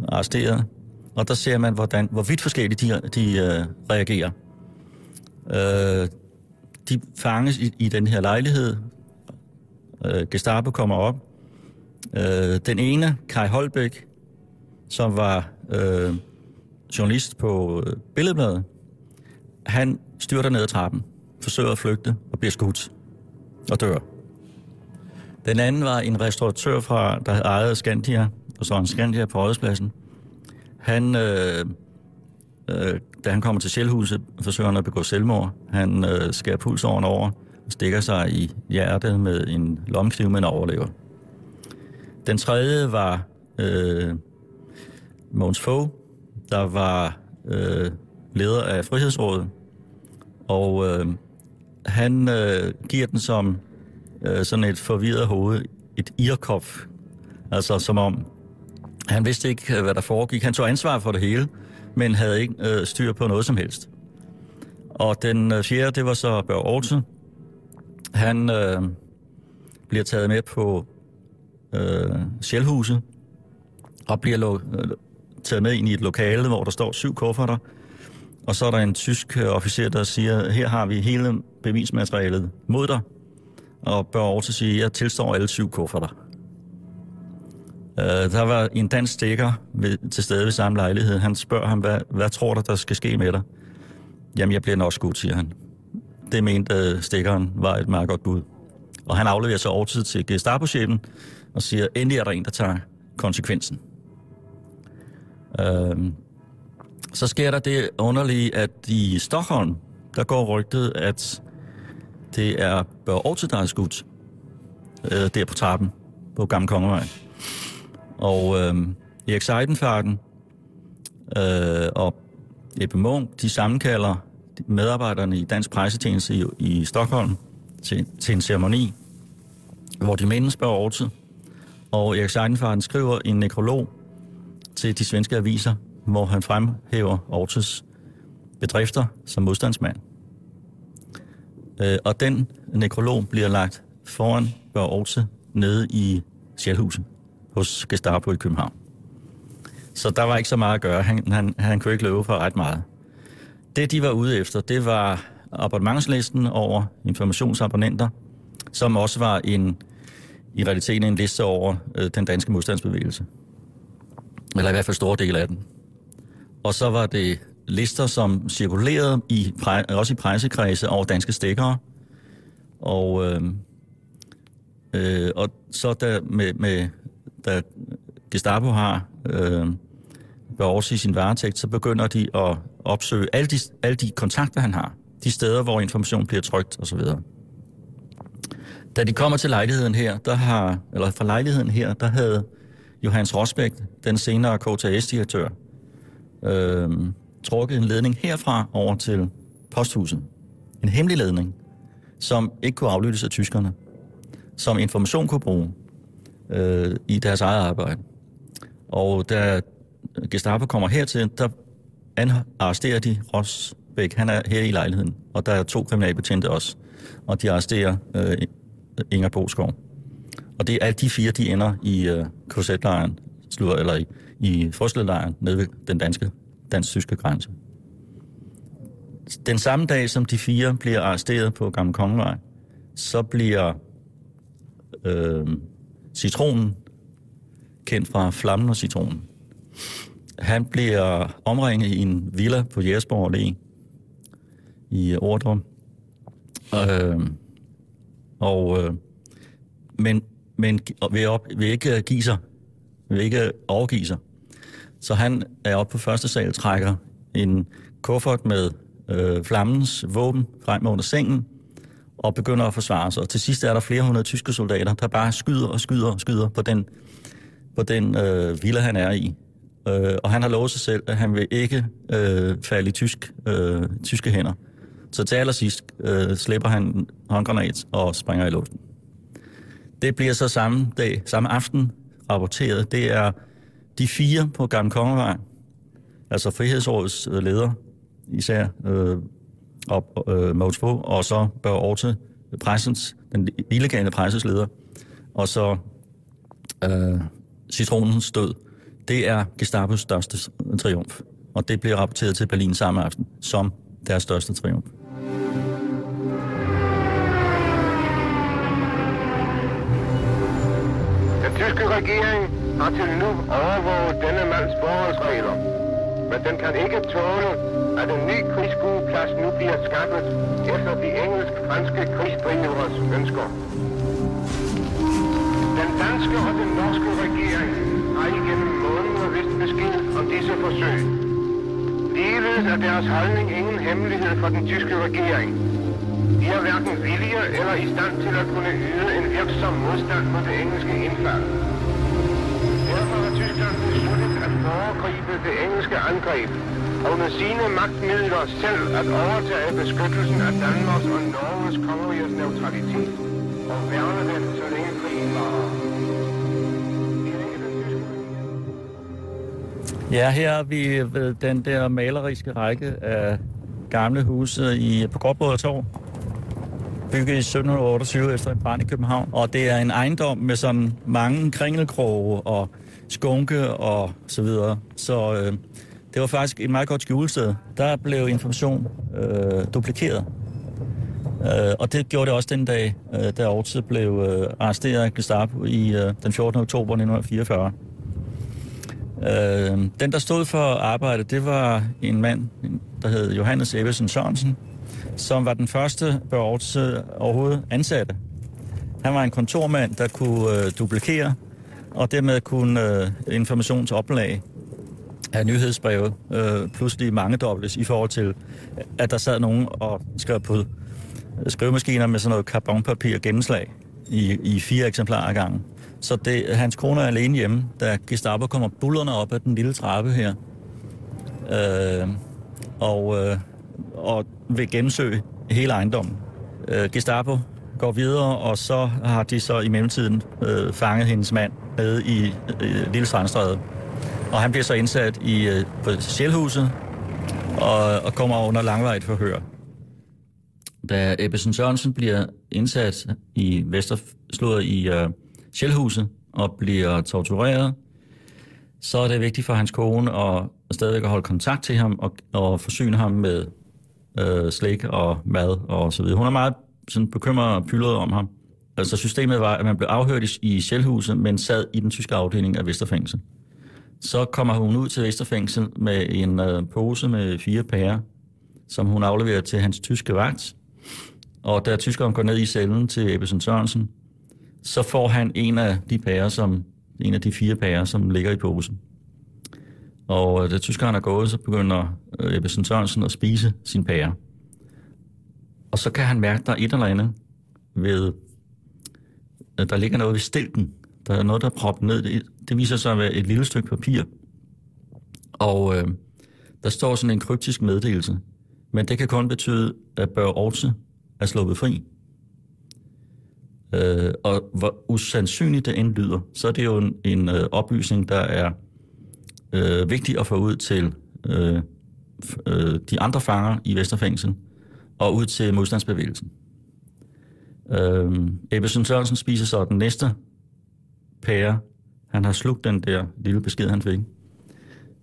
arresteret. Og der ser man, hvordan, hvor vidt forskelligt de, de uh, reagerer. Uh, de fanges i, i den her lejlighed. Øh, Gestapo kommer op. Øh, den ene, Kai Holbæk, som var øh, journalist på øh, Billedbladet, han styrter ned ad trappen, forsøger at flygte og bliver skudt og dør. Den anden var en restauratør, fra, der ejede Scandia, og så en Scandia på Rådhuspladsen. Han øh, øh, da han kommer til Sjælhuset, forsøger han at begå selvmord. Han øh, skærer pulsåren over og stikker sig i hjertet med en lomkniv, men overlever. Den tredje var øh, Måns Fogh, der var øh, leder af Frihedsrådet, og øh, han øh, giver den som øh, sådan et forvirret hoved, et irkopf, altså som om han vidste ikke, øh, hvad der foregik. Han tog ansvar for det hele, men havde ikke øh, styr på noget som helst. Og den øh, fjerde, det var så Børge Olsen, han øh, bliver taget med på øh, Sjælhuset og bliver lo- øh, taget med ind i et lokale, hvor der står syv kufferter. Og så er der en tysk øh, officer, der siger, her har vi hele bevismaterialet mod dig. Og bør også sige, jeg tilstår alle syv kufferter. Øh, der var en dansk stikker ved, til stede ved samme lejlighed. Han spørger ham, hvad, hvad tror du, der skal ske med dig? Jamen, jeg bliver nok skudt, siger han. Det mente stikkeren var et meget godt bud. Og han afleverer så overtid til Gestapo-chefen og siger, endelig er der en, der tager konsekvensen. Øhm, så sker der det underlige, at i Stockholm, der går rygtet, at det er Børge Aarhus, der er skudt øh, der på trappen på Gamle Kongevej. Og øh, Erik Seidenfarten øh, og Ebbe Munk, de sammenkalder medarbejderne i Dansk Pressetjeneste i, i Stockholm til, til en ceremoni, hvor de mindes Børge Aarhus. Og Erik Seidenfarten skriver en nekrolog til de svenske aviser, hvor han fremhæver Aarhus bedrifter som modstandsmand. Øh, og den nekrolog bliver lagt foran Børge Aarhus nede i Sjælhuset hos Gestapo i København. Så der var ikke så meget at gøre. Han, han, han kunne ikke løbe for ret meget. Det, de var ude efter, det var abonnementslisten over informationsabonnenter, som også var en, i realiteten en liste over øh, den danske modstandsbevægelse. Eller i hvert fald store dele af den. Og så var det lister, som cirkulerede i, også i pressekredse over danske stikkere. Og, øh, øh, og så da, med, med, da Gestapo har øh, Børge i sin varetægt, så begynder de at opsøge alle de, alle de kontakter, han har. De steder, hvor information bliver trygt osv. Da de kommer til lejligheden her, der har, eller fra lejligheden her, der havde Johannes Rosbæk, den senere KTS-direktør, øh, trukket en ledning herfra over til posthuset. En hemmelig ledning, som ikke kunne aflyttes af tyskerne. Som information kunne bruge øh, i deres eget arbejde. Og da Gestapo kommer hertil, der arresterer de Rosbæk. Han er her i lejligheden, og der er to kriminalbetjente også. Og de arresterer øh, Inger Boskov. Og det er alle de fire, de ender i øh, korsetlejren, eller i, i Frøsledlejren, nede ved den danske, dansk-tyske grænse. Den samme dag, som de fire bliver arresteret på Gamle Kongevej, så bliver øh, citronen, kendt fra Flammen og citronen, han bliver omringet i en villa på Jægersborg Allé i øh, Ordrum. Øh, og, øh, men men vil, op, vil ikke øh, give sig, vil ikke øh, overgive sig. Så han er oppe på første sal, trækker en kuffert med øh, flammens våben frem under sengen, og begynder at forsvare sig. Og til sidst er der flere hundrede tyske soldater, der bare skyder og skyder og skyder på den, på den øh, villa, han er i. Øh, og han har lovet sig selv, at han vil ikke øh, falde i tysk, øh, tyske hænder. Så til allersidst øh, slipper han håndgranat og springer i luften. Det bliver så samme dag, samme aften rapporteret. Det er de fire på Gamle Kongevej, altså Frihedsrådets øh, leder, især øh, op, øh, Mogens Fogh, og så Børge Orte, pressens, den illegale pressesleder, og så øh, Citronens død. Det er Gestapos største triumf, og det bliver rapporteret til Berlin samme aften som deres største triumf. tyske regering har til nu overvåget denne mands forholdsregler. Men den kan ikke tåle, at en ny krigsskueplads nu bliver skaffet efter de engelsk-franske krigsdrivers ønsker. Den danske og den norske regering har igennem besked om disse forsøg. Ligeledes er deres holdning ingen hemmelighed for den tyske regering. De er hverken villige eller i stand til at kunne yde en virksom modstand mod det engelske indfald. Derfor har Tyskland besluttet at foregribe det engelske angreb og med sine magtmidler selv at overtage beskyttelsen af Danmarks og Norges kongeriges neutralitet og værne den, så længe krigen varer. Ja, her er vi ved den der maleriske række af gamle huse i, på Gråbrød Torv bygget i 1728 efter en brand i København. Og det er en ejendom med sådan mange kringelkroge og skunke og så videre. Så øh, det var faktisk et meget godt skjulested. Der blev information øh, duplikeret. Øh, og det gjorde det også den dag, øh, da Aarhus blev øh, arresteret af Gestapo i øh, den 14. oktober 1944. Øh, den, der stod for arbejdet, det var en mand, der hed Johannes Ebbesen Sørensen, som var den første Børge overhovedet ansatte. Han var en kontormand, der kunne øh, duplikere og dermed kunne øh, informationsoplag af nyhedsbrevet øh, pludselig mangedobles i forhold til, at der sad nogen og skrev på skrivemaskiner med sådan noget karbonpapir gennemslag i, i fire eksemplarer ad gangen. Så det, hans kone er alene hjemme, da Gestapo kommer bullerne op ad den lille trappe her. Øh, og, øh, og vil gennemsøge hele ejendommen. Øh, Gestapo går videre, og så har de så i mellemtiden øh, fanget hendes mand nede i øh, Lille Strandstræde. Og han bliver så indsat i, øh, på Sjælhuset og, og kommer under langvejt forhør. Da Ebbesen Sørensen bliver indsat i Vesterslået i øh, Sjælhuset og bliver tortureret, så er det vigtigt for hans kone at stadigvæk holde kontakt til ham og, og forsyne ham med øh, slik og mad og så videre. Hun er meget sådan bekymret og pyldret om ham. Altså systemet var, at man blev afhørt i, i Sjælhuset, men sad i den tyske afdeling af Vesterfængsel. Så kommer hun ud til Vesterfængsel med en øh, pose med fire pærer, som hun afleverer til hans tyske vagt. Og da tyskeren går ned i cellen til Ebbesen Sørensen, så får han en af de pærer, som, en af de fire pærer, som ligger i posen. Og øh, da tyskeren er gået, så begynder øh, Ebbesen Sørensen at spise sin pære. Og så kan han mærke, at der er et eller andet ved, at der ligger noget ved stilten. Der er noget, der er proppet ned. Det, det viser sig at være et lille stykke papir. Og øh, der står sådan en kryptisk meddelelse. Men det kan kun betyde, at Børge Aarhus er sluppet fri. Øh, og hvor usandsynligt det end lyder, så er det jo en, en øh, oplysning, der er øh, vigtig at få ud til øh, øh, de andre fanger i Vesterfængsel og ud til modstandsbevægelsen. Øh, Ebbesen Sørensen spiser så den næste pære. Han har slugt den der lille besked, han fik.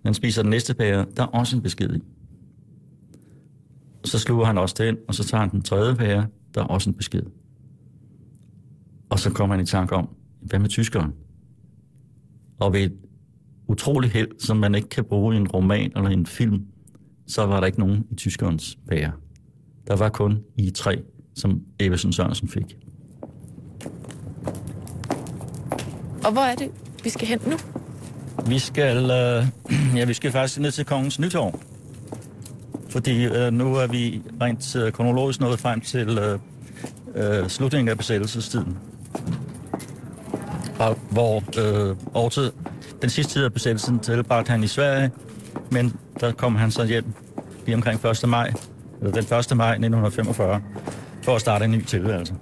Han spiser den næste pære. Der er også en besked i. Så sluger han også den, og så tager han den tredje pære. Der er også en besked. Og så kommer han i tanke om, hvad med tyskeren? Og ved et utroligt held, som man ikke kan bruge i en roman eller en film, så var der ikke nogen i tyskerens pære. Der var kun i tre, som Eversen Sørensen fik. Og hvor er det, vi skal hen nu? Vi skal, øh, (clears throat) ja, vi skal faktisk ned til Kongens Nytorv. Fordi øh, nu er vi rent øh, kronologisk nået frem til øh, øh, slutningen af besættelsestiden. Og, hvor øh, også den sidste tid af besættelsen tilbragte han i Sverige, men der kom han så hjem lige omkring 1. maj, eller den 1. maj 1945, for at starte en ny tilværelse.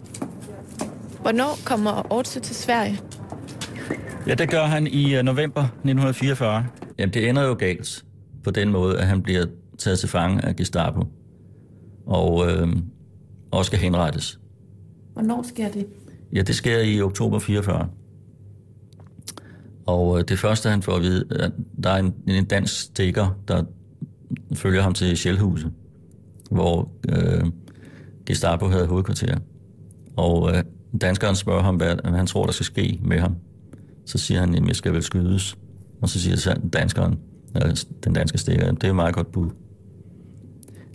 Hvornår kommer Orte til Sverige? Ja, det gør han i uh, november 1944. Jamen, det ender jo galt på den måde, at han bliver taget til fange af Gestapo og øh, også skal henrettes. Hvornår sker det? Ja, det sker i oktober 44. Og øh, det første, han får at vide, at der er en, en dansk stikker, der følger ham til Sjælhuset, hvor øh, Gestapo havde hovedkvarter. Og øh, danskeren spørger ham, hvad, han tror, der skal ske med ham. Så siger han, at jeg skal vel skydes. Og så siger så danskeren, eller den danske stikker, det er et meget godt bud.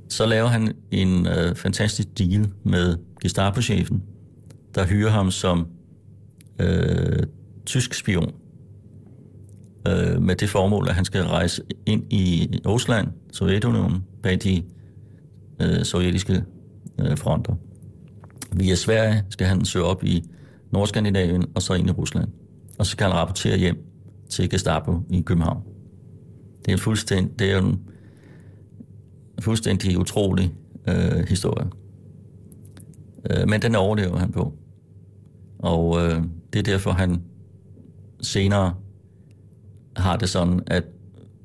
Så laver han en øh, fantastisk deal med Gestapo-chefen, der hyrer ham som øh, tysk spion. Øh, med det formål, at han skal rejse ind i Rusland, Sovjetunionen, bag de øh, sovjetiske øh, fronter. Via Sverige skal han søge op i Nordskandinavien og så ind i Rusland. Og så skal han rapportere hjem til Gestapo i København. Det er en fuldstændig, det er en fuldstændig utrolig øh, historie. Øh, men den overlever han på. Og øh, det er derfor, han senere har det sådan, at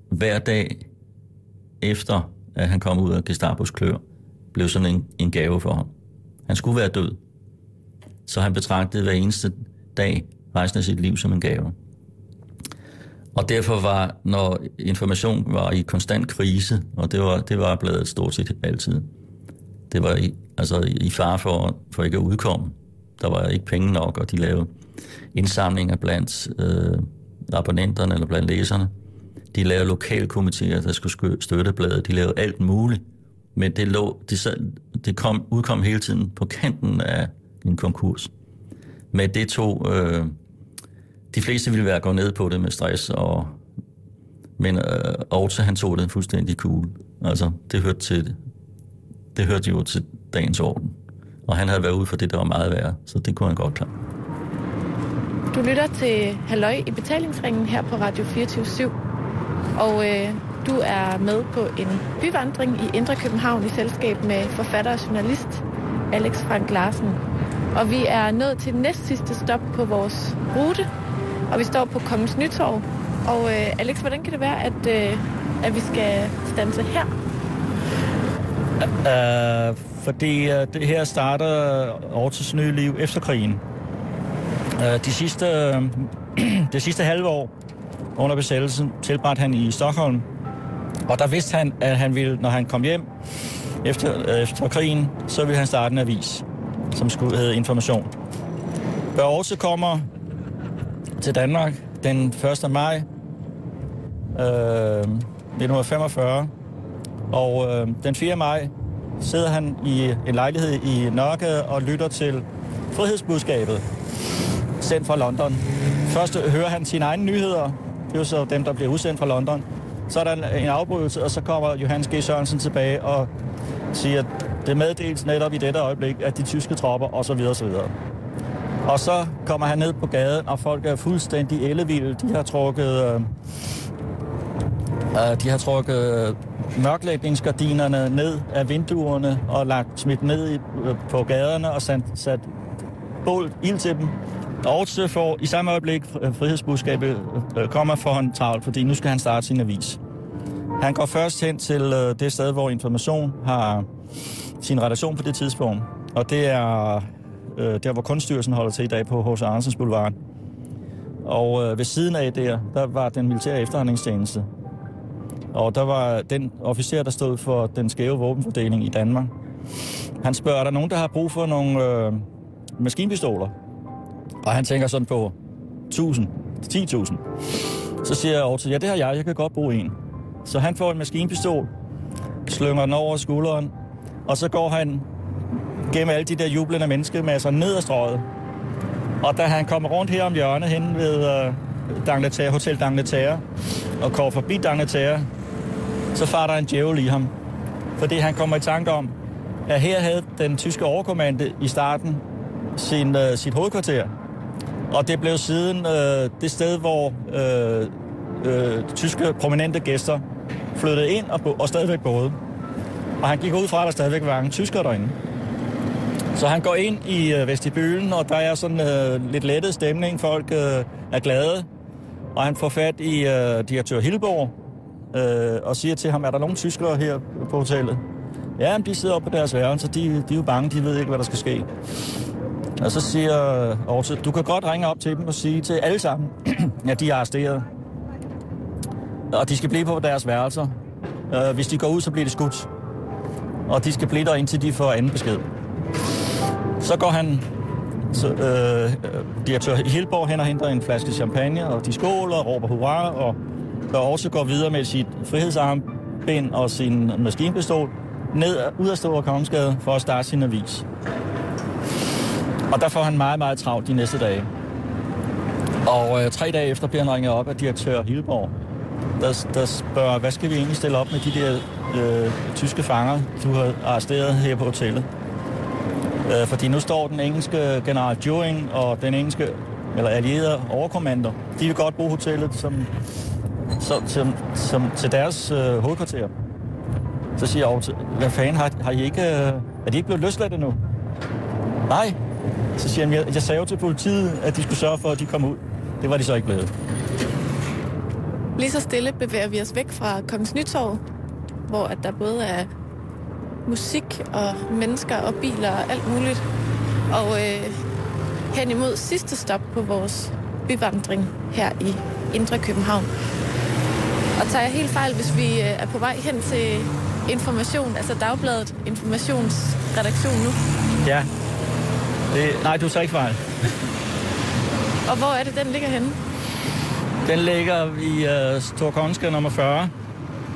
hver dag efter, at han kom ud af Gestapos klør, blev sådan en, en gave for ham. Han skulle være død. Så han betragtede hver eneste dag resten af sit liv som en gave. Og derfor var, når information var i konstant krise, og det var, det var blevet stort set altid, det var i, altså i far for, for ikke at udkomme. Der var ikke penge nok, og de lavede indsamlinger blandt øh, abonnenterne eller blandt læserne. De lavede lokalkomiteer, der skulle støtte bladet. De lavede alt muligt. Men det, lå, det, sad, det kom, udkom hele tiden på kanten af en konkurs. Men det tog... Øh, de fleste ville være gået ned på det med stress, og, men øh, Aarhus, han tog det fuldstændig cool. Altså, det hørte, til, det hørte jo til dagens orden. Og han havde været ude for det, der var meget værre, så det kunne han godt klare. Du lytter til Halløj i betalingsringen her på Radio 24 og øh, du er med på en byvandring i Indre København i selskab med forfatter og journalist Alex Frank Larsen. Og vi er nået til næst sidste stop på vores rute, og vi står på Kongens Nytorv. Og øh, Alex, hvordan kan det være, at, øh, at vi skal stanse her? Uh, fordi uh, det her starter Aarhus nye liv efter krigen. Øh, de sidste, øh, (clears throat) det sidste halve år under besættelsen tilbragte han i Stockholm. Og der vidste han, at han ville, når han kom hjem efter, øh, efter krigen, så ville han starte en avis, som skulle hedde Information. Børge kommer til Danmark den 1. maj øh, 1945. Og øh, den 4. maj sidder han i en lejlighed i Nørke og lytter til frihedsbudskabet, sendt fra London. Først hører han sine egne nyheder. Det er jo så dem, der bliver udsendt fra London. Så er der en afbrydelse, og så kommer Johannes G. Sørensen tilbage og siger, at det meddeles netop i dette øjeblik, at de tyske tropper osv. osv. Og så kommer han ned på gaden, og folk er fuldstændig ellevilde. De har trukket, øh, øh, de har trukket øh, mørklægningsgardinerne ned af vinduerne og lagt smidt ned i, øh, på gaderne og sat, sat bål ild til dem. Dorte får i samme øjeblik øh, frihedsbudskabet øh, øh, kommer for han travlt, fordi nu skal han starte sin avis. Han går først hen til øh, det sted, hvor Information har sin redaktion på det tidspunkt. Og det er øh, der hvor kunststyrelsen holder til i dag på H.C. Andersens Boulevard. Og øh, ved siden af der, der var den militære efterretningstjeneste. Og der var den officer, der stod for den skæve våbenfordeling i Danmark. Han spørger, er der nogen, der har brug for nogle øh, maskinpistoler? Og han tænker sådan på 1000, 10.000. Så siger jeg over til, ja det har jeg, jeg kan godt bruge en. Så han får en maskinpistol, slynger den over skulderen, og så går han gennem alle de der jublende menneskemasser ned ad strøget. Og da han kommer rundt her om hjørnet hen ved øh, uh, Dangletære, Hotel Dangletære, og går forbi Dangletære, så farer der en djævel i ham. Fordi han kommer i tanke om, at her havde den tyske overkommande i starten sin, øh, sit hovedkvarter. Og det blev siden øh, det sted, hvor øh, øh, tyske prominente gæster flyttede ind og, og stadigvæk boede. Og han gik ud fra, at der stadigvæk var mange tyskere derinde. Så han går ind i øh, vestibylen, og der er sådan øh, lidt lettet stemning. Folk øh, er glade. Og han får fat i øh, direktør Hilborg øh, og siger til ham, er der nogen tyskere her på hotellet? Ja, de sidder oppe på deres værelse. De, de er jo bange, de ved ikke, hvad der skal ske. Og så siger Orte, du kan godt ringe op til dem og sige til alle sammen, (clears throat) at de er arresteret. Og de skal blive på deres værelser. Øh, hvis de går ud, så bliver de skudt. Og de skal blive der, indtil de får anden besked. Så går han, så, øh, øh direktør Hilborg hen og henter en flaske champagne, og de skåler og råber hurra, og der også går videre med sit frihedsarmbind og sin maskinpistol ned ud af Store Kongensgade for at starte sin avis. Og der får han meget, meget travlt de næste dage. Og øh, tre dage efter bliver han ringet op af direktør Hilborg, der, der spørger, hvad skal vi egentlig stille op med de der øh, tyske fanger, du har arresteret her på hotellet? Øh, fordi nu står den engelske general Dewing og den engelske, eller allierede overkommander, de vil godt bruge hotellet som, som, som, som til deres øh, hovedkvarter. Så siger jeg til, hvad fanden, har, har I ikke, øh, er de ikke blevet løsladt endnu? Nej. Så siger han, jeg, jeg sagde jo til politiet, at de skulle sørge for, at de kom ud. Det var de så ikke blevet. Lige så stille bevæger vi os væk fra Kongens Nytorv, hvor at der både er musik og mennesker og biler og alt muligt. Og øh, hen imod sidste stop på vores byvandring her i Indre København. Og tager jeg helt fejl, hvis vi øh, er på vej hen til information, altså Dagbladet Informationsredaktion nu? Ja. Det, nej, du tager ikke fejl. Og hvor er det, den ligger henne? Den ligger i uh, Storkonska nummer 40,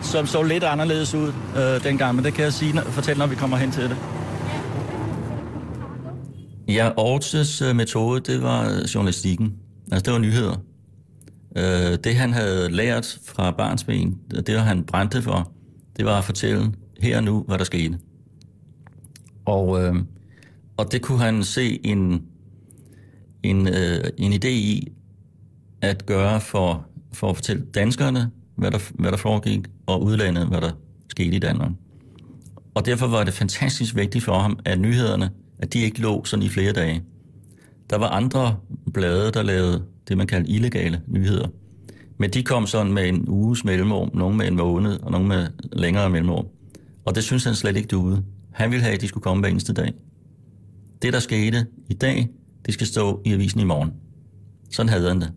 som så lidt anderledes ud uh, dengang, men det kan jeg sige, fortælle, når vi kommer hen til det. Ja, Aarhus' uh, metode, det var journalistikken. Altså, det var nyheder. Uh, det, han havde lært fra barnsben, det han brændte for, det var at fortælle her og nu, hvad der skete. Og, uh, og det kunne han se en, en, øh, en idé i at gøre for, for at fortælle danskerne, hvad der, hvad der foregik, og udlandet, hvad der skete i Danmark. Og derfor var det fantastisk vigtigt for ham, at nyhederne, at de ikke lå sådan i flere dage. Der var andre blade, der lavede det, man kaldte illegale nyheder. Men de kom sådan med en uges mellemrum, nogle med en måned, og nogle med længere mellemrum. Og det synes han slet ikke duede. Han ville have, at de skulle komme hver eneste dag. Det, der skete i dag, det skal stå i avisen i morgen. Sådan havde han det.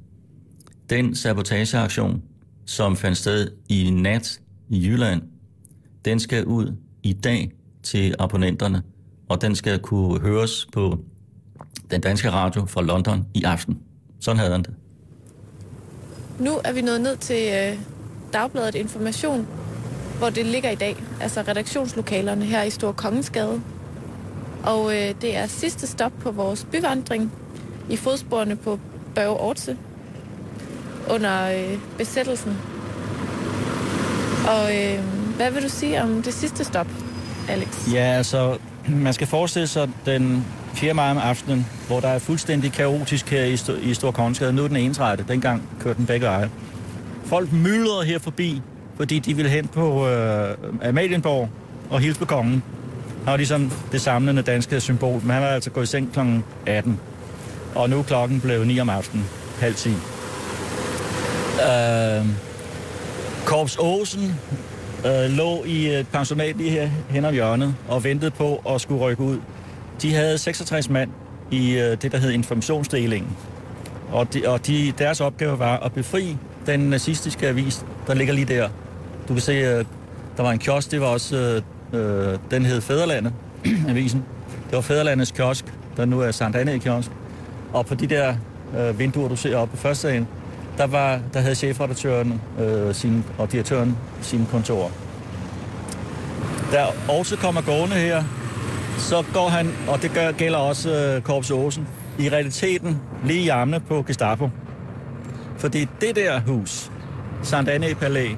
Den sabotageaktion, som fandt sted i nat i Jylland, den skal ud i dag til abonnenterne, og den skal kunne høres på den danske radio fra London i aften. Sådan havde han det. Nu er vi nået ned til øh, Dagbladet Information, hvor det ligger i dag, altså redaktionslokalerne her i Stor Kongensgade. Og øh, det er sidste stop på vores byvandring i fodsporene på Børge Orte under øh, besættelsen. Og øh, hvad vil du sige om det sidste stop, Alex? Ja, altså, (clears throat) man skal forestille sig den 4. maj om aftenen, hvor der er fuldstændig kaotisk her i, St- i Stor Kongensgade. Nu er den ensrettet. Dengang kørte den begge veje. Folk myldrede her forbi, fordi de ville hen på øh, Amalienborg og hilse på kongen. Han var ligesom det samlende danske symbol, men han var altså gået i seng kl. 18. Og nu er klokken blevet 9 om aftenen, halv 10. Øh, Korps Åsen øh, lå i et pensionat lige her hen om hjørnet og ventede på at skulle rykke ud. De havde 66 mand i øh, det, der hed informationsdelingen. Og, de, og de, deres opgave var at befri den nazistiske avis, der ligger lige der. Du kan se, øh, der var en kiosk, det var også, øh, øh, den hed Fæderlandet, (clears throat) avisen. Det var Fæderlandets kiosk, der nu er Sankt Anne kiosk. Og på de der øh, vinduer, du ser oppe på første salen, der, var, der havde chefredaktøren øh, sin, og direktøren sine kontorer. Der også kommer gående her, så går han, og det gør, gælder også øh, Korps Åsen, i realiteten lige i armene på Gestapo. Fordi det der hus, Sankt Anne Palæ,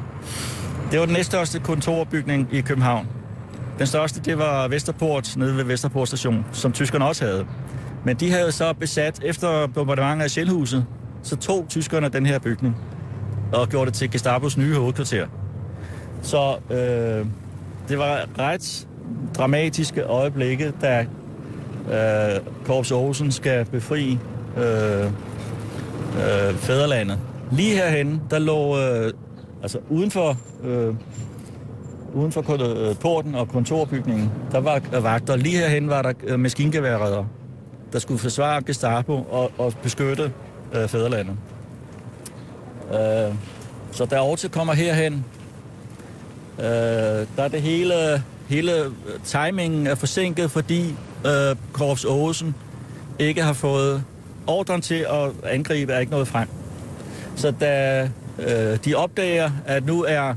det var den næststørste kontorbygning i København. Den største, det var Vesterport, nede ved Vesterport station, som tyskerne også havde. Men de havde så besat, efter bombardementet af Sjælhuset, så tog tyskerne den her bygning og gjorde det til Gestapos nye hovedkvarter. Så øh, det var ret dramatiske øjeblikke, da øh, Korps Aarhusen skal befri øh, øh, fædrelandet. Lige herhen, der lå, øh, altså uden for, øh, uden for øh, porten og kontorbygningen, der var øh, vagter. Lige herhen var der øh, maskingeværredder, der skulle forsvare Gestapo og, og beskytte øh, fædrelandet. Øh, så da Orte kommer herhen, øh, der er det hele, hele timingen er forsinket, fordi øh, Korps Aarhusen ikke har fået ordren til at angribe, er ikke noget frem. Så da øh, de opdager, at nu er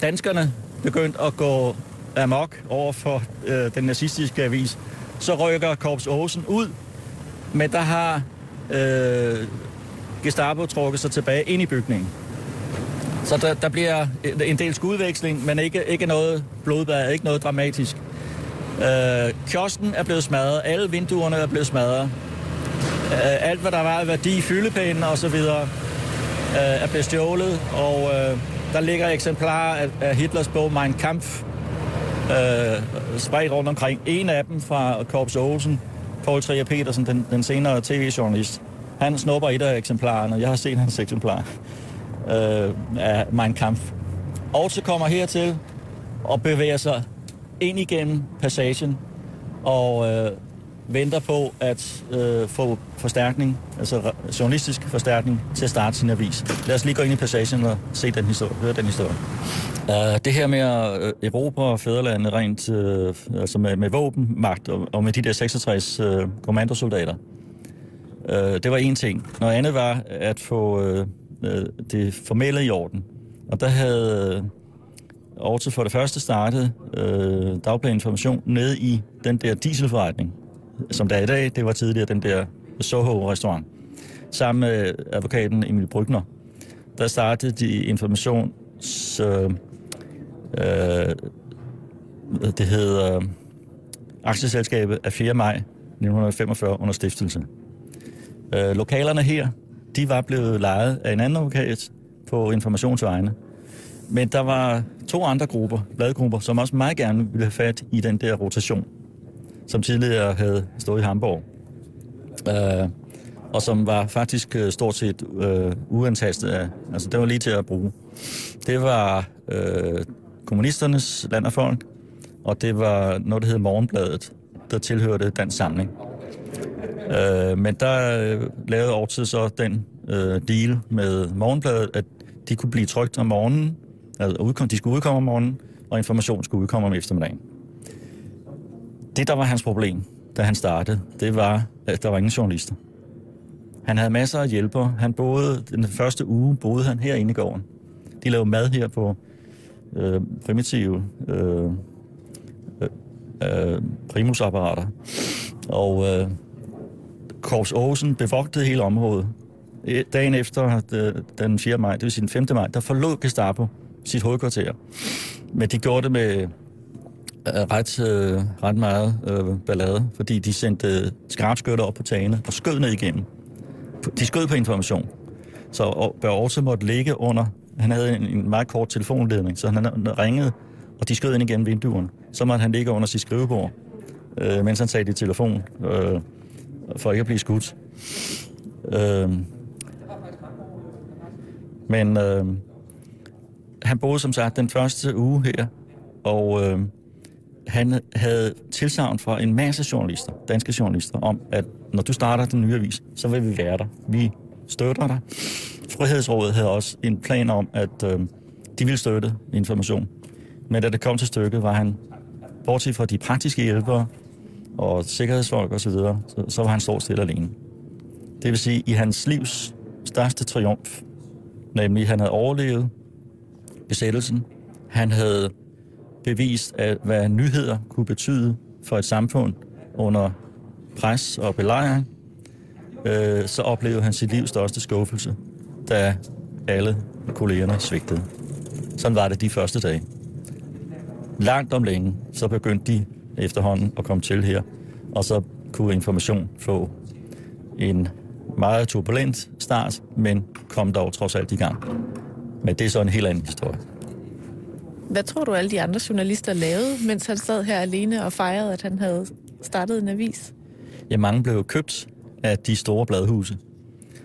danskerne begyndt at gå amok over for øh, den nazistiske avis, så rykker Korps Aarhusen ud, men der har øh, Gestapo trukket sig tilbage ind i bygningen. Så der, der bliver en del skudveksling, men ikke, ikke noget blodbad, ikke noget dramatisk. Øh, kiosken er blevet smadret, alle vinduerne er blevet smadret. Øh, alt, hvad der var af værdi, fyldepænen osv., så øh, er blevet stjålet, og øh, der ligger eksemplarer af, af Hitlers bog Mein Kampf øh, spredt rundt omkring. En af dem fra Korps Olsen, Paul Trier Petersen, den, den senere tv-journalist. Han snupper et af eksemplarerne. Jeg har set hans eksemplar øh, af Mein Kampf. Og så kommer hertil og bevæger sig ind igennem passagen og øh, venter på at øh, få forstærkning, altså journalistisk forstærkning, til at starte sin avis. Lad os lige gå ind i passagen og se den historie, høre den historie. Uh, det her med øh, at uh, og fædrelandet rent uh, altså med, med våbenmagt og, og med de der 66 uh, kommandosoldater, uh, det var en ting. Noget andet var at få uh, øh, det formelle i orden. Og der havde øh, Aarhus for det første startet øh, Dagblad Information nede i den der dieselforretning, som der er i dag. Det var tidligere den der Soho-restaurant. Sammen med øh, advokaten Emil Brygner. Der startede de informations... Øh, øh, det hedder aktieselskabet af 4. maj 1945 under stiftelsen. Øh, lokalerne her, de var blevet lejet af en anden advokat på informationsvejene. Men der var to andre grupper, bladgrupper, som også meget gerne ville have fat i den der rotation, som tidligere havde stået i Hamburg. Øh, og som var faktisk øh, stort set øh, uantastet af, altså det var lige til at bruge. Det var øh, kommunisternes land og folk, og det var noget, der hed Morgenbladet, der tilhørte den samling. Øh, men der øh, lavede Aarhus så den øh, deal med Morgenbladet, at de kunne blive trygt om morgenen, altså udkom, de skulle udkomme om morgenen, og information skulle udkomme om eftermiddagen. Det, der var hans problem, da han startede, det var, at der var ingen journalister. Han havde masser af hjælpere. Han boede, den første uge boede han herinde i gården. De lavede mad her på øh, primitive øh, øh, øh primusapparater. Og øh, Korps Aarhusen bevogtede hele området. E, dagen efter øh, den 4. maj, det vil sige den 5. maj, der forlod Gestapo sit hovedkvarter. Men de gjorde det med Øh, ret, øh, ret meget øh, ballade, fordi de sendte øh, skarpskytter op på tagene og skød ned igennem. De skød på information. Så Børge måtte ligge under, han havde en, en meget kort telefonledning, så han ringede, og de skød ind igennem vinduerne. Så måtte han ligge under sit skrivebord, øh, mens han sagde i telefon, øh, for ikke at blive skudt. Øh, men øh, han boede som sagt den første uge her, og øh, han havde tilsavn fra en masse journalister, danske journalister, om, at når du starter den nye avis, så vil vi være der. Vi støtter dig. Frihedsrådet havde også en plan om, at øh, de ville støtte information. Men da det kom til stykket, var han, bortset fra de praktiske hjælpere og sikkerhedsfolk osv., så, så, så var han stort stille alene. Det vil sige, i hans livs største triumf, nemlig han havde overlevet besættelsen. Han havde bevist, at hvad nyheder kunne betyde for et samfund under pres og belejring, øh, så oplevede han sit livs største skuffelse, da alle kollegerne svigtede. Sådan var det de første dage. Langt om længe, så begyndte de efterhånden at komme til her, og så kunne information få en meget turbulent start, men kom dog trods alt i gang. Men det er så en helt anden historie. Hvad tror du, alle de andre journalister lavede, mens han sad her alene og fejrede, at han havde startet en avis? Ja, mange blev købt af de store bladhuse,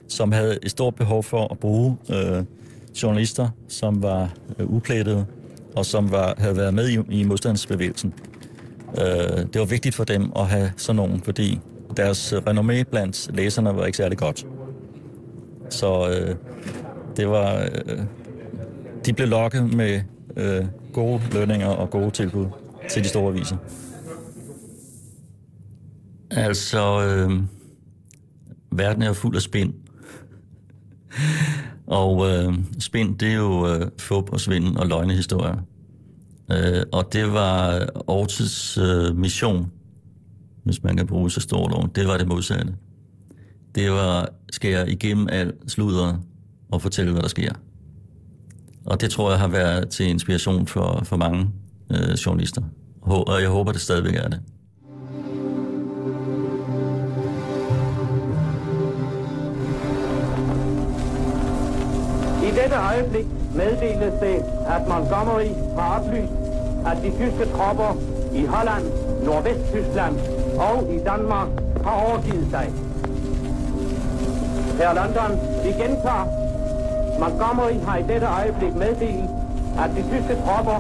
som havde et stort behov for at bruge øh, journalister, som var øh, uplættede og som var, havde været med i, i modstandsbevægelsen. Øh, det var vigtigt for dem at have sådan nogen, fordi deres renommé blandt læserne var ikke særlig godt. Så øh, det var... Øh, de blev lokket med øh, gode lønninger og gode tilbud til de store aviser. Altså, øh, verden er jo fuld af spind. (laughs) og øh, spind, det er jo øh, fup og svindel og løgnehistorier. Øh, og det var Aarhus øh, mission, hvis man kan bruge så stort ord. Det var det modsatte. Det var skære igennem al sludder og fortælle, hvad der sker. Og det tror jeg har været til inspiration for, for mange øh, journalister. Og jeg håber, det stadigvæk er det. I dette øjeblik meddeles det, at Montgomery har oplyst, at de tyske tropper i Holland, Nordvesttyskland og i Danmark har overgivet sig. Her London, vi gentager Montgomery har i dette øjeblik meddelt, at de tyske tropper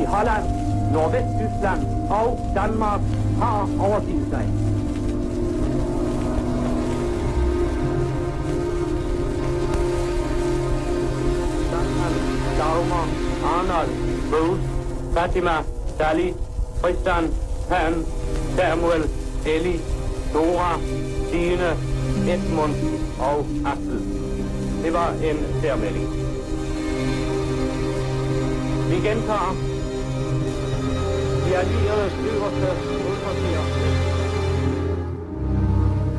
i Holland, Nordvest-Tyskland og Danmark har overgivet sig. Dagmar, Arnold, Bruce, Fatima, Sally, Tristan, Pan, Samuel, Ellie, Dora, Tine, Edmund og Axel. Det var en særmelding. Vi gentager. De allieredes øverste hovedkvarter.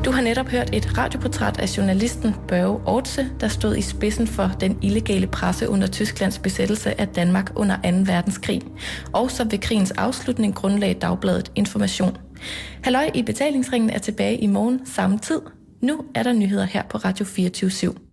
Du har netop hørt et radioportræt af journalisten Børge Ortse, der stod i spidsen for den illegale presse under Tysklands besættelse af Danmark under 2. verdenskrig, og som ved krigens afslutning grundlagde dagbladet Information. Halløj i betalingsringen er tilbage i morgen samme tid. Nu er der nyheder her på Radio 24 /7.